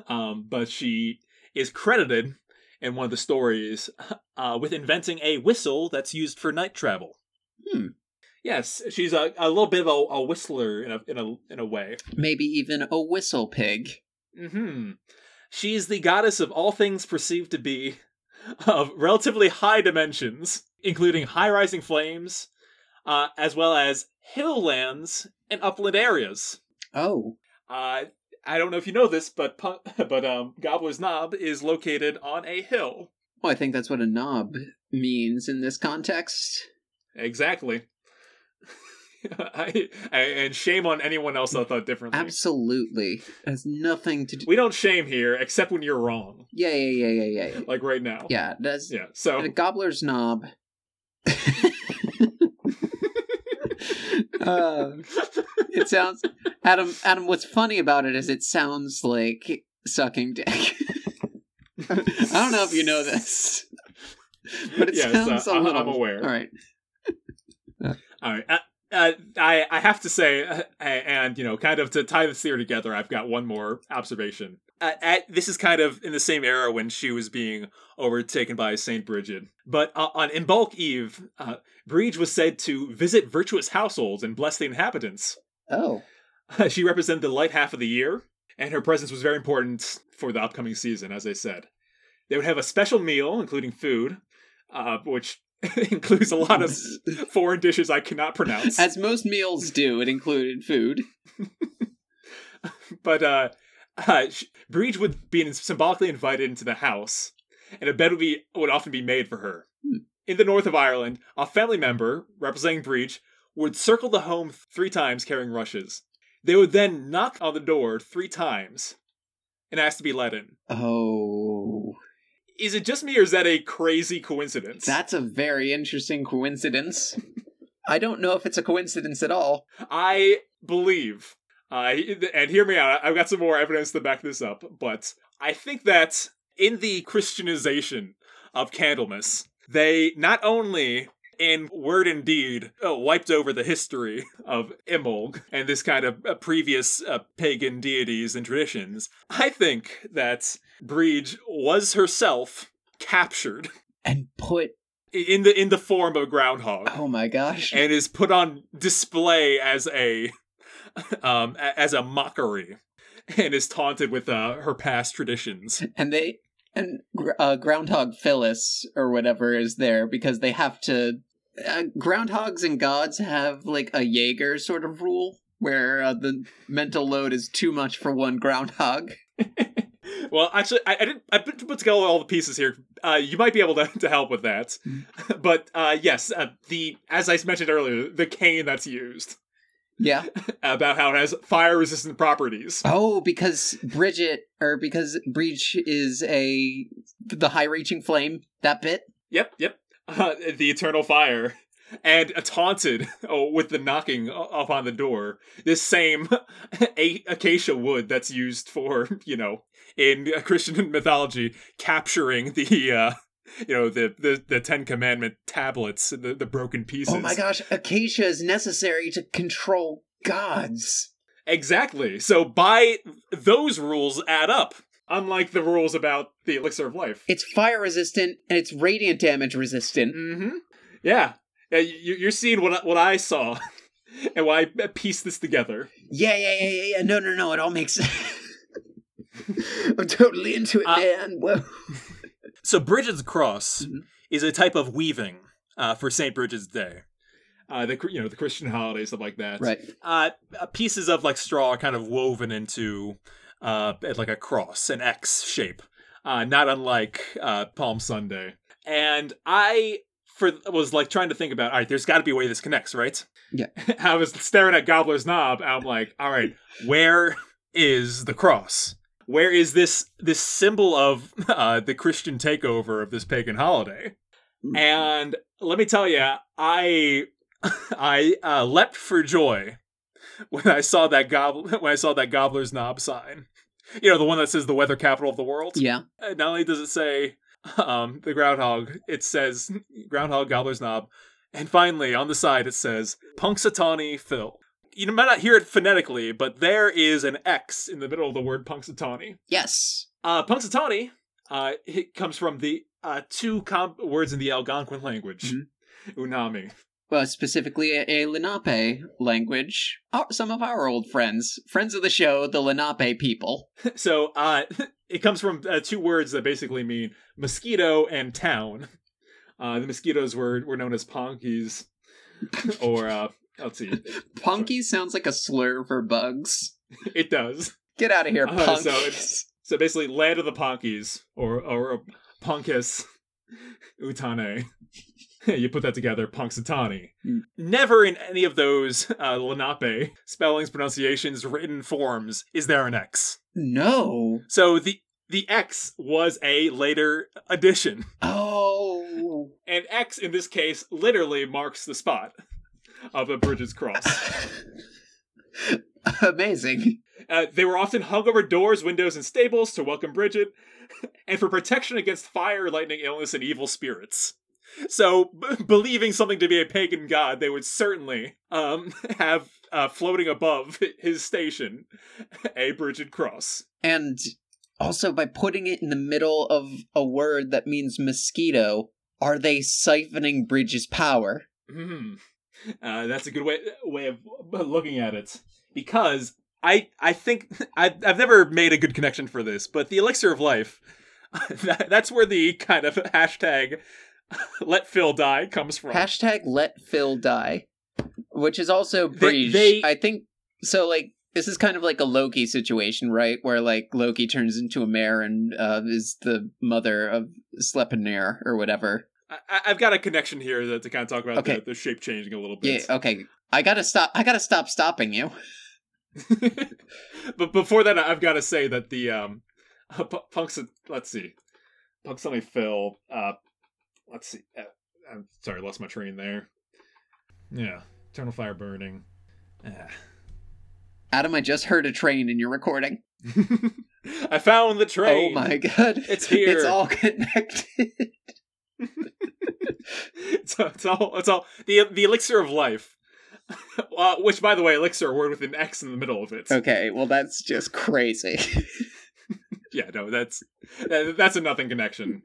Um, but she is credited in one of the stories uh, with inventing a whistle that's used for night travel.
Hmm.
Yes, she's a, a little bit of a, a whistler in a in a in a way.
Maybe even a whistle pig.
Hmm. She's the goddess of all things perceived to be of relatively high dimensions, including high-rising flames, uh, as well as hill lands and upland areas.
Oh,
Uh, I don't know if you know this, but Pun- (laughs) but um, Gobbler's Knob is located on a hill.
well, I think that's what a knob means in this context.
Exactly. (laughs) I, I, and shame on anyone else that thought differently.
Absolutely. It has nothing to do.
We don't shame here, except when you're wrong,
Yeah, yeah, yeah, yeah, yeah. yeah.
like right now.
Yeah, does
Yeah. So
gobbler's knob. Uh, it sounds Adam. Adam, what's funny about it is it sounds like sucking dick. (laughs) I don't know if you know this, but it
Yes,
sounds
uh,
a
I'm-
little.
I'm aware.
All right.
All right. Uh, uh, I I have to say, uh, and you know, kind of to tie this theory together, I've got one more observation. Uh, at, this is kind of in the same era when she was being overtaken by Saint Bridget. But uh, on Imbolc Eve, uh, was said to visit virtuous households and bless the inhabitants.
Oh, (laughs)
she represented the light half of the year, and her presence was very important for the upcoming season, as I said. They would have a special meal, including food, uh, which (laughs) includes a lot of (laughs) foreign dishes I cannot pronounce.
as most meals do, it included food.
but (laughs) uh, Brige would be symbolically invited into the house, and a bed would be would often be made for her.
Hmm.
In the north of Ireland, a family member representing Brige would circle the home three times carrying rushes. They would then knock on the door three times and ask to be let in.
Oh,
Is it just me, or is that a crazy coincidence?
that's a very interesting coincidence. I don't know if it's a coincidence at all.
I believe, uh, and hear me out, I've got some more evidence to back this up, but I think that in the Christianization of Candlemas, they not only in word and deed, uh, wiped over the history of Imbolg and this kind of uh, previous uh, pagan deities and traditions. I think that Breege was herself captured
And put.
in the in the form of a groundhog
Oh my gosh.
and is put on display as a um as a mockery and is taunted with uh, her past traditions.
and they and uh, groundhog phyllis or whatever is there because they have to uh, groundhogs and gods have like a jaeger sort of rule where uh, the mental load is too much for one groundhog (laughs)
Well, actually, I, I didn't. I put, together all the pieces here. Uh, you might be able to, (laughs) to help with that. (laughs) But uh, yes, uh, the as I mentioned earlier, the cane that's used
yeah (laughs)
about how it has fire resistant properties.
oh because bridget or because breach is a the high reaching flame that bit
Yep, yep. Uh, the eternal fire. And taunted oh, with the knocking upon the door. This same (laughs) a- acacia wood that's used for, you know, in Christian mythology, capturing the, uh, you know, the, the, the Ten Commandment tablets, the, the broken pieces.
oh my gosh acacia is necessary to control gods
Exactly. So by those rules add up. Unlike the rules about the elixir of life.
it's fire resistant and it's radiant damage resistant
Mm-hmm. Yeah. yeah you, you're seeing what I, what I saw, (laughs) and why I pieced this together.
Yeah, yeah, yeah, yeah, yeah. No, no, no. It all makes sense. (laughs) I'm totally into it,
Uh,
man. Whoa.
So Bridget's cross
Mhm.
is a type of weaving uh, for Saint Bridget's Day. Uh, the you know the Christian holiday stuff like that.
Right.
Uh, uh, pieces of like straw are kind of woven into uh, like a cross, an X shape, uh, not unlike uh, Palm Sunday. And I for was like trying to think about. All right, there's got to be a way this connects, right?
Yeah. (laughs)
I was staring at Gobbler's Knob. And I'm like, all right, where is the cross? Where is this this symbol of (laughs) uh, the Christian takeover of this pagan holiday? And let me tell you, I (laughs) I uh, leapt for joy when I saw that gob- (laughs) when I saw that Gobbler's Knob sign. You know, the one that says the weather capital of the world.
Yeah.
Uh, Not only does it say um, the groundhog, it says groundhog Gobbler's Knob, and finally on the side it says Punxsutawney Phil. You might not hear it phonetically, but there is an X in the middle of the word Punxsutawney.
Yes.
Uh, Punxsutawney, uh, it comes from the uh, two words in the Algonquin language,
Mhm.
Unami.
Well, specifically a, a Lenape language. Our, some of our old friends, friends of the show, the Lenape people. (laughs)
So uh, (laughs) it comes from uh, two words that basically mean mosquito and town. Uh, the mosquitoes were, were known as ponkies, (laughs) or uh, let's see, (laughs)
Punky sounds like a slur for bugs. (laughs)
it does.
Get out of here, (laughs)
Uh,
punk.
so it's- So basically, land of the ponkies, or or punkus utane. you put that together, Punxsutawney.
Mm.
Never in any of those uh, Lenape spellings, pronunciations, written forms is there an X.
no.
So the the X was a later addition.
Oh.
And X in this case literally marks the spot of a Bridges cross. (laughs)
Amazing.
Uh, they were often hung over doors, windows, and stables to welcome Bridget, (laughs) and for protection against fire, lightning, illness, and evil spirits. So, b- believing something to be a pagan god, they would certainly um, (laughs) have uh, floating above his station a Bridget cross.
And also, by putting it in the middle of a word that means mosquito, are they siphoning Bridge's power?
Hmm. Uh, that's a good way way of looking at it because I I think (laughs) I I've never made a good connection for this, but the elixir of life (laughs) that, that's where the kind of (laughs) hashtag let Phil die comes from.
Hashtag let Phil die. Which is also
They- they-
I think so like this is kind of like a Loki situation, right? Where like Loki turns into a mare and uh, is the mother of Sleipnir or whatever.
I, I've got a connection here that to kind of talk about
Okay.
the, the shape changing a little
Yeah,
bit.
okay. I gotta stop I gotta stop stopping you. (laughs) (laughs)
but before that, I've got to say that the um, (laughs) P- punks. Let's see, punks on me Phil. Uh, let's see. Uh, I'm sorry, lost my train there. Yeah, eternal fire burning. Ah.
Adam, I just heard a train in your recording.
I found the train.
Oh my god.
It's here.
It's all connected. (laughs)
it's, it's all it's all the the elixir of life. (laughs) uh, which, by the way, elixir a word with an X in the middle of it.
Okay, well that's just crazy. (laughs)
Yeah, no, that's that, that's a nothing connection.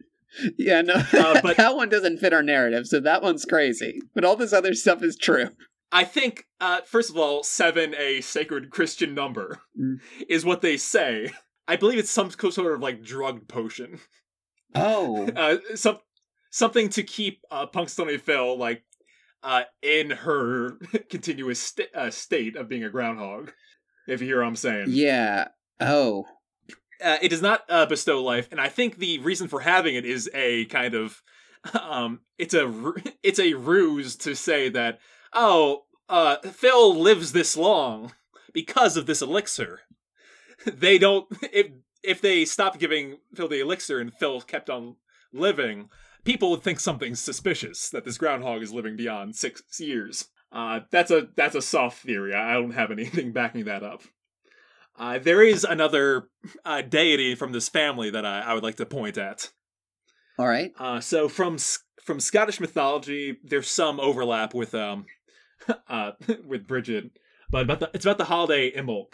yeah, no,
Uh, but-
that one doesn't fit our narrative, so that one's crazy. But all this other stuff is true.
I think, uh, first of all, seven, a sacred Christian number,
Mm.
is what they say. I believe it's some sort of like drugged potion.
Oh,
Uh, some something to keep uh, Punxsutawney Phil like uh, in her (laughs) continuous st- uh, state of being a groundhog. If you hear what I'm saying.
yeah. Oh,
uh, it does not uh, bestow life, and I think the reason for having it is a kind of, (laughs) um, it's a (laughs) it's a ruse to say that oh, uh, Phil lives this long because of this elixir. They don't if if they stopped giving Phil the elixir and Phil kept on living, people would think something's suspicious that this groundhog is living beyond six years. Uh, that's a that's a soft theory. I don't have anything (laughs) backing that up. Uh, there is another uh, deity from this family that I, I would like to point at.
all right.
Uh, so from from Scottish mythology, there's some overlap with um (laughs) uh, (laughs) with Bridget, but about the, it's about the holiday Imbolc,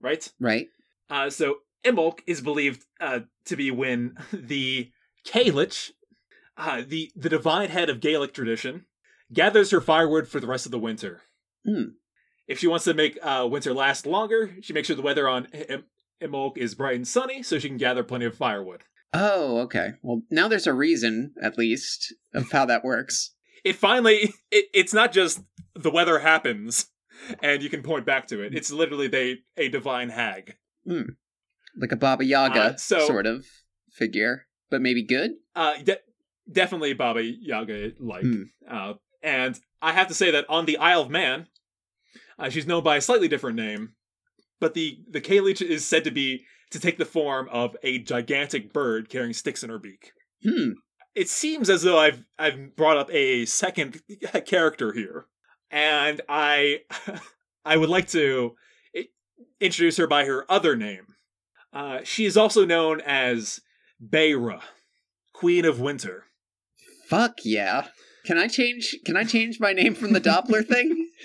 right?
Right.
Uh, so Imbolc is believed uh, to be when the Cailleach, uh, the the divine head of Gaelic tradition, gathers her firewood for the rest of the winter.
Hmm.
If she wants to make uh, winter last longer, she makes sure the weather on Im- Imbolc is bright and sunny, so she can gather plenty of firewood.
Oh, okay. Well, now there's a reason, at least, of how that works.
It finally, it, it's not just the weather happens, and you can point back to it. It's literally they a divine hag.
Like a Baba Yaga
Uh, so-
sort of figure, but maybe good.
Uh, de- definitely Baba Yaga like.
Hmm.
Uh, and I have to say that on the Isle of Man, uh, she's known by a slightly different name, but the the Cailleach is said to be to take the form of a gigantic bird carrying sticks in her beak.
Hmm.
It seems as though I've I've brought up a second (laughs) character here, and I (laughs) I would like to introduce her by her other name. Uh, she is also known as Beira, Queen of Winter.
Fuck yeah. Can I change? Can I change my name from the Doppler thing? (laughs)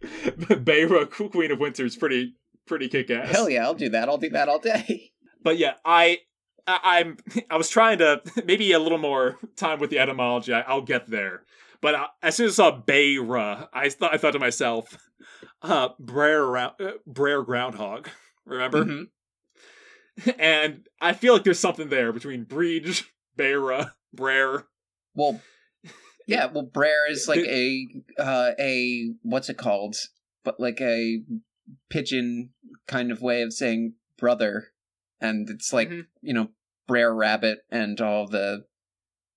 (laughs)
Beira, Queen of Winter is pretty pretty kick ass.
Hell yeah, I'll do that. I'll do that all day. (laughs)
But yeah, I, I I'm I was trying to maybe a little more time with the etymology. I, I'll get there. But uh, as soon as I saw Beira, I thought I thought to myself, uh, Brer uh, Brer Groundhog. Remember?
Mhm.
And I feel like there's something there between Breege, Beira, Brer.
Well, (laughs) yeah. Well, Brer is like a uh, a what's it called? But like a pidgin kind of way of saying brother, and it's like
Mhm.
you know Brer Rabbit and all the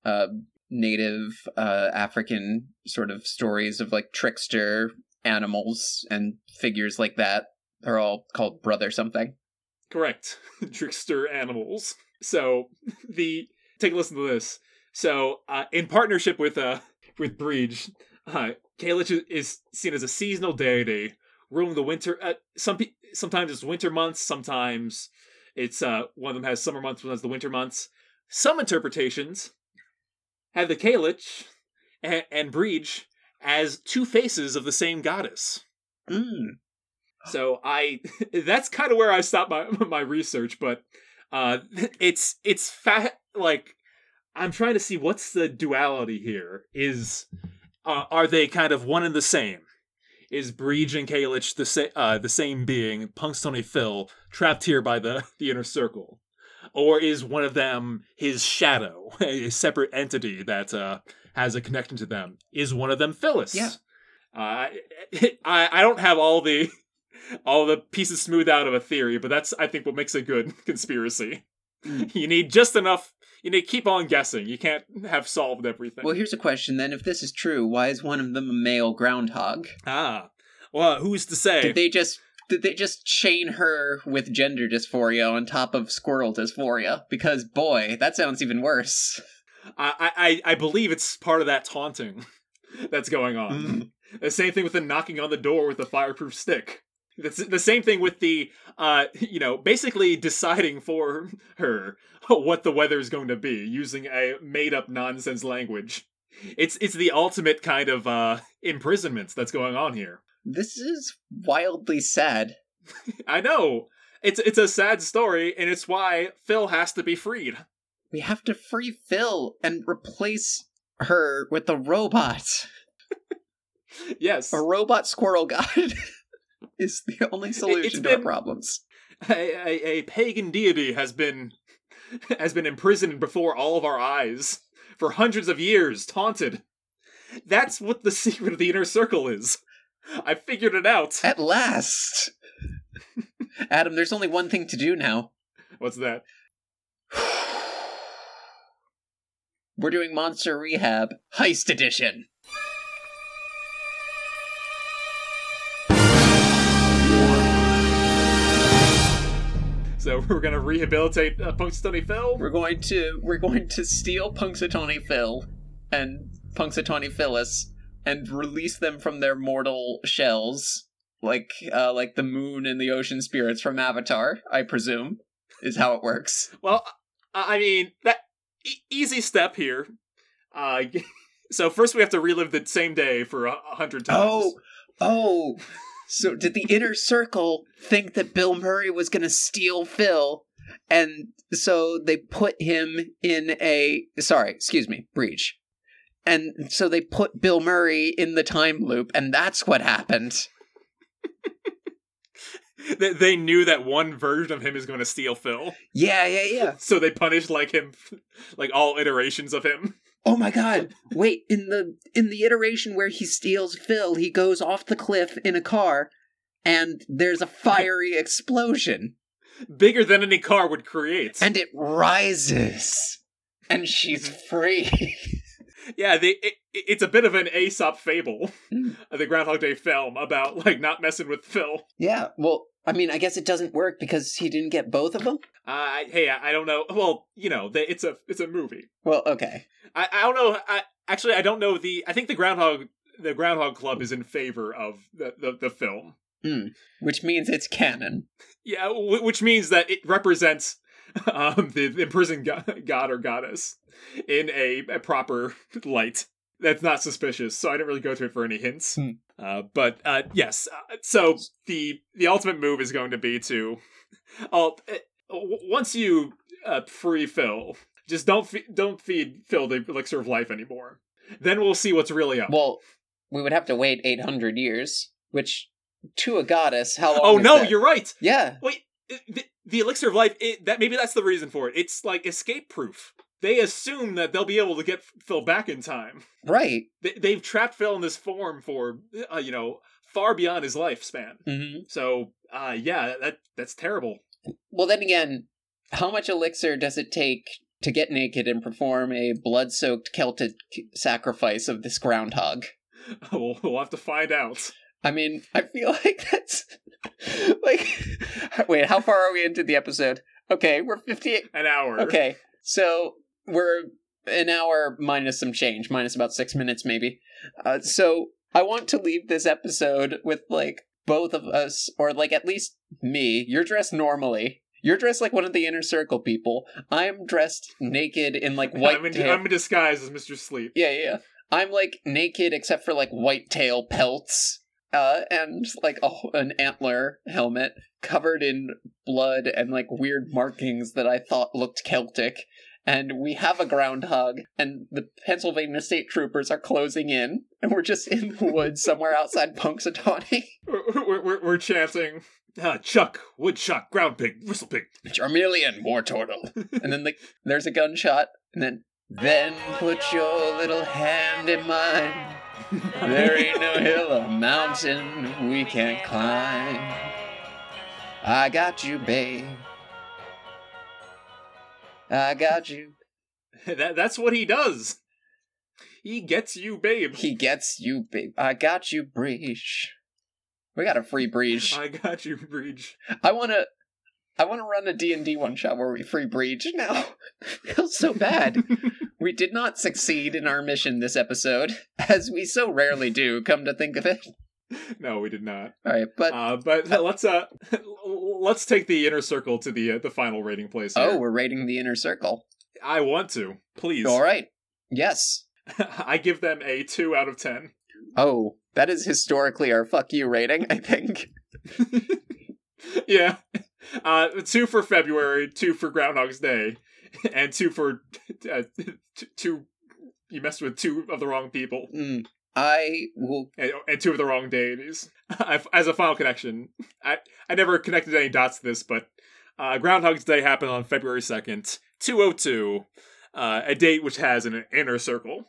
uh, native uh, African sort of stories of like trickster animals and figures like that are all called brother something.
Correct. (laughs) Trickster animals. So (laughs) the take a listen to this. So uh, in partnership with uh with Breege, uh, Cailleach is, seen as a seasonal deity ruling the winter. Uh, some pe- sometimes it's winter months. Sometimes it's uh one of them has summer months. One has the winter months. Some interpretations have the Cailleach and, and Breege as two faces of the same goddess.
Mm.
So I (laughs) that's kind of where I stopped my (laughs) my research, but uh (laughs) it's it's fat like I'm trying to see what's the duality here. Is uh, are they kind of one and the same? Is Breege and Cailleach the sa- uh, the same being, Punxsutawney Phil, trapped here by the (laughs) the inner circle? Or is one of them his shadow, (laughs) a separate entity that uh, has a connection to them? Is one of them Phyllis?
Yeah.
Uh, I I don't have all the all the pieces smoothed out of a theory, but that's I think what makes a good (laughs) conspiracy.
Mm.
You need just enough. You need to keep on guessing. You can't have solved everything.
Well, here's a question then. If this is true, why is one of them a male groundhog?
ah, well, who's to say?
Did they just did they just chain her with gender dysphoria on top of squirrel dysphoria? Because boy, that sounds even worse.
I, I I believe it's part of that taunting (laughs) that's going on.
Mm.
The same thing with the knocking on the door with the fireproof stick. It's the same thing with the, uh, (laughs) you know, basically deciding for her (laughs) what the weather is going to be using a made-up nonsense language. It's it's the ultimate kind of uh, imprisonment that's going on here.
This is wildly sad. (laughs)
I know it's it's a sad story, and it's why Phil has to be freed.
We have to free Phil and replace her with a robot.
Yes,
A robot squirrel god is the only solution to our problems.
a, a, a pagan deity has been has been imprisoned before all of our eyes for hundreds of years, taunted. That's what the secret of the inner circle is. I figured it out.
At last! Adam, there's only one thing to do now.
What's that? (sighs)
We're doing Monster Rehab Heist Edition.
So (laughs) we're gonna rehabilitate uh, Punxsutawney Phil.
We're going to we're going to steal Punxsutawney Phil and Punxsutawney Phyllis and release them from their mortal shells, like uh, like the moon and the ocean spirits from Avatar. I presume is how it works.
Well, I mean that e- easy step here. Uh, (laughs) so first we have to relive the same day for a a hundred times.
Oh, oh. So did the inner circle think that Bill Murray was going to steal Phil? And so they put him in a. Sorry, excuse me, breach. And so they put Bill Murray in the time loop, and that's what happened. (laughs)
they, they knew that one version of him is going to steal Phil,
Yeah, yeah, yeah.
so they punished like him, like all iterations of him.
Oh my god. Wait, in the in the iteration where he steals Phil, he goes off the cliff in a car and there's a fiery explosion.
bigger than any car would create.
and it rises and she's free
yeah, they it, it's a bit of an Aesop fable,
Hmm.
the Groundhog Day film about like not messing with Phil.
yeah well i mean i guess it doesn't work because he didn't get both of them
Uh, hey, I, I don't know. Well, you know, it's a it's a movie.
well okay
I, I don't know. I actually I don't know the. I think the Groundhog the Groundhog Club is in favor of the the, the film.
which means it's canon
Yeah, w- which means that it represents (laughs) um, the, the imprisoned go- god or goddess in a, a proper light. That's not suspicious, so I didn't really go to it for any hints.
Hmm.
Uh, but uh, yes, uh, so the the ultimate move is going to be to, (laughs) oh, uh, once you uh, free Phil, just don't fe- don't feed Phil the elixir of life anymore. Then we'll see what's really up.
well we would have to wait 800 years which to a goddess how long
oh
is
no,
that?
you're right.
yeah
Wait, the, the elixir of life. It, that maybe that's the reason for it. It's like escape proof. They assume that they'll be able to get Phil back in time.
right
They, they've trapped Phil in this form for uh, you know far beyond his lifespan.
hmm
So, uh, yeah, that that's terrible.
well then again how much elixir does it take to get naked and perform a blood-soaked celtic sacrifice of this groundhog (laughs)
we'll, we'll have to find out.
I mean, I feel (laughs) like that's like (laughs) wait, how far are we into the episode? Okay, we're 58.
An hour.
Okay. So, we're an hour minus some change, minus about 6 minutes maybe. Uh, so, I want to leave this episode with like both of us or like at least me. You're dressed normally. You're dressed like one of the inner circle people. I'm dressed naked in like (laughs) white
I'm in,
tail-
I'm in disguise as Mr. Sleet.
yeah, yeah. I'm like naked except for like white tail pelts, uh, and like a, an antler helmet covered in blood and like weird markings that I thought looked Celtic. And we have a groundhog, and the Pennsylvania state troopers are closing in, and we're just in the woods somewhere outside Punxsutawney. (laughs)
We're, we're, we're, chanting, uh, Chuck, Woodchuck, Ground Pig, Whistle Pig.
Charmeleon, Wartortle. and then like there's a gunshot, and then then put your little hand in mine. There ain't no hill or mountain we can't climb. I got you, babe. I got you. (laughs)
that, that's what he does. He gets you, babe.
He gets you, babe. I got you, Breach. We got a free Breach. (laughs)
I got you, Breach.
I wanna, I wanna run a D and D one shot where we free Breach. Now, (laughs) feels so bad. We did not succeed in our mission this episode, as we so rarely do, come to think of it. (laughs)
no, we did not.
All right, but
Uh, but (laughs) let's uh, (laughs) let's take the inner circle to the uh, the final rating place. Here.
oh, we're rating the inner circle.
I want to, please.
All right. Yes.
I give them a two out of ten.
Oh, that is historically our fuck you rating, I think.
yeah, uh, two for February, two for Groundhog's Day, and two for uh, two. You messed with two of the wrong people,
Mm, I will.
and, and two of the wrong deities. (laughs) As a final connection, I I never connected any dots to this, but uh, Groundhog's Day happened on February second, two oh two, uh, a date which has an inner circle.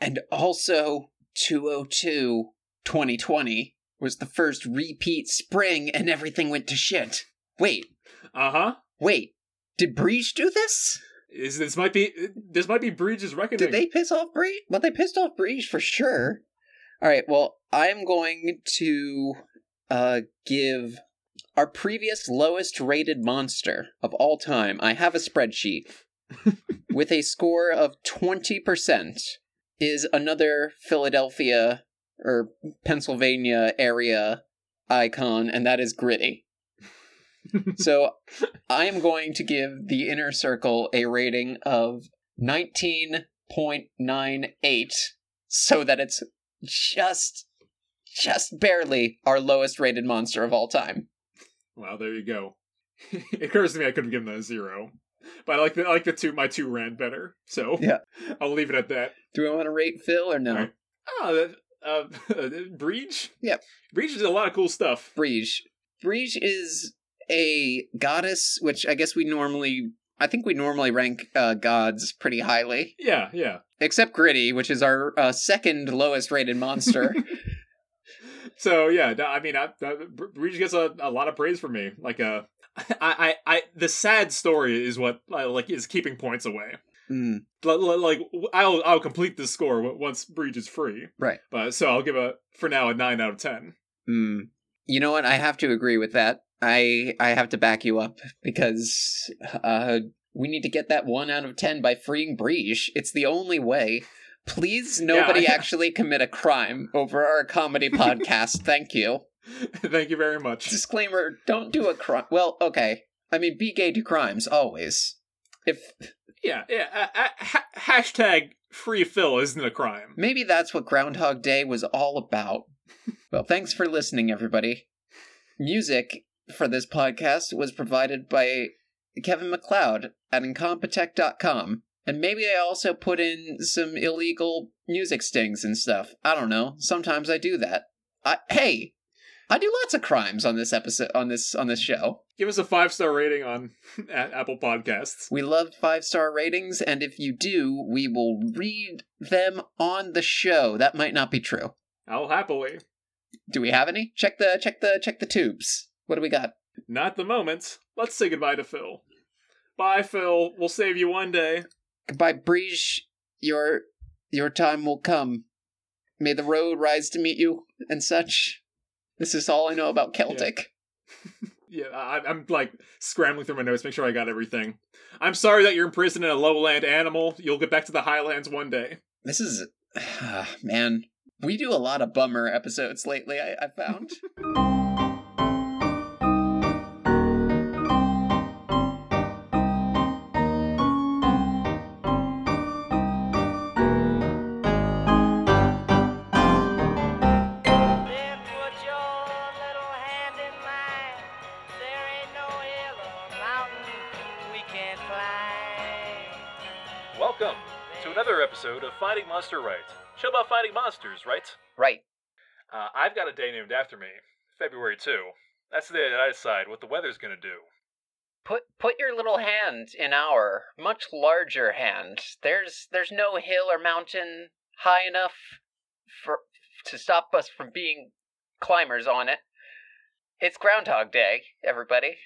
And also, 202 2020 was the first repeat spring and everything went to shit. Wait,
Uh huh.
wait. Did Breach do this?
Is this might be this might be Breach's reckoning?
Did they piss off Breach? Well, they pissed off Breach for sure. All right, well, I'm going to uh, give our previous lowest rated monster of all time. I have a spreadsheet (laughs) with a score of 20% is another Philadelphia or Pennsylvania area icon, and that is Gritty. (laughs) so I am going to give the inner circle a rating of 19.98 so that it's just just barely our lowest rated monster of all time.
Well, there you go. (laughs) it occurs to me I could have given that a zero, but I like the I like the two my two ran better, so
Yeah. (laughs)
I'll leave it at that.
Do we want to rate Phil or no?
Alright. Oh, uh, uh, Breach.
Yeah.
Breach did a lot of cool stuff.
Breach. Breach is a goddess, which I guess we normally I think we normally rank uh, gods pretty highly.
Yeah, yeah.
Except Gritty, which is our uh, second lowest rated monster. (laughs) (laughs)
So yeah, I mean, I, I, Breach gets a, a lot of praise from me. Like, uh, (laughs) I, I, I, the sad story is what uh, like is keeping points away.
Mm,
Like, I'll I'll complete the score once Breach is free.
Right.
But so I'll give a for now a nine out of ten.
mm. You know what? I have to agree with that. I I have to back you up because uh, we need to get that one out of ten by freeing Breach. It's the only way. Please, nobody
I- (laughs)
actually commit a crime over our comedy (laughs) podcast. Thank you.
Thank you very much.
Disclaimer: Don't do a crime. Well, okay. I mean, be gay to crimes always. If
Yeah, yeah. Uh, uh, ha- hashtag free Phil isn't a crime.
maybe that's what Groundhog Day was all about. (laughs) well, thanks for listening, everybody. Music for this podcast was provided by Kevin MacLeod at Incompetech.com. And maybe I also put in some illegal music stings and stuff. I don't know. Sometimes I do that. I, hey, I do lots of crimes on this episode on this on this show.
Give us a five star rating on (laughs) at Apple Podcasts.
We love five star ratings, and if you do, we will read them on the show. That might not be true.
I'll happily.
Do we have any? Check the check the check the tubes. What do we got?
Not the moment. Let's say goodbye to Phil. Bye, Phil. We'll save you one day.
Goodbye, Breege. Your your time will come. May the road rise to meet you and such. This is all I know about Celtic. (laughs)
Yeah, I, I'm like scrambling through my notes, make sure I got everything. I'm sorry that you're imprisoned in a lowland animal. You'll get back to the highlands one day.
This is (sighs) man. We do a lot of bummer episodes lately. I, I found. (laughs)
of Monster Right. Show about fighting monsters, right?
right.
Uh, I've got a day named after me, February 2. That's the day that I decide what the weather's gonna do.
Put put your little hand in our much larger hand. There's there's no hill or mountain high enough for to stop us from being climbers on it. It's Groundhog Day, everybody.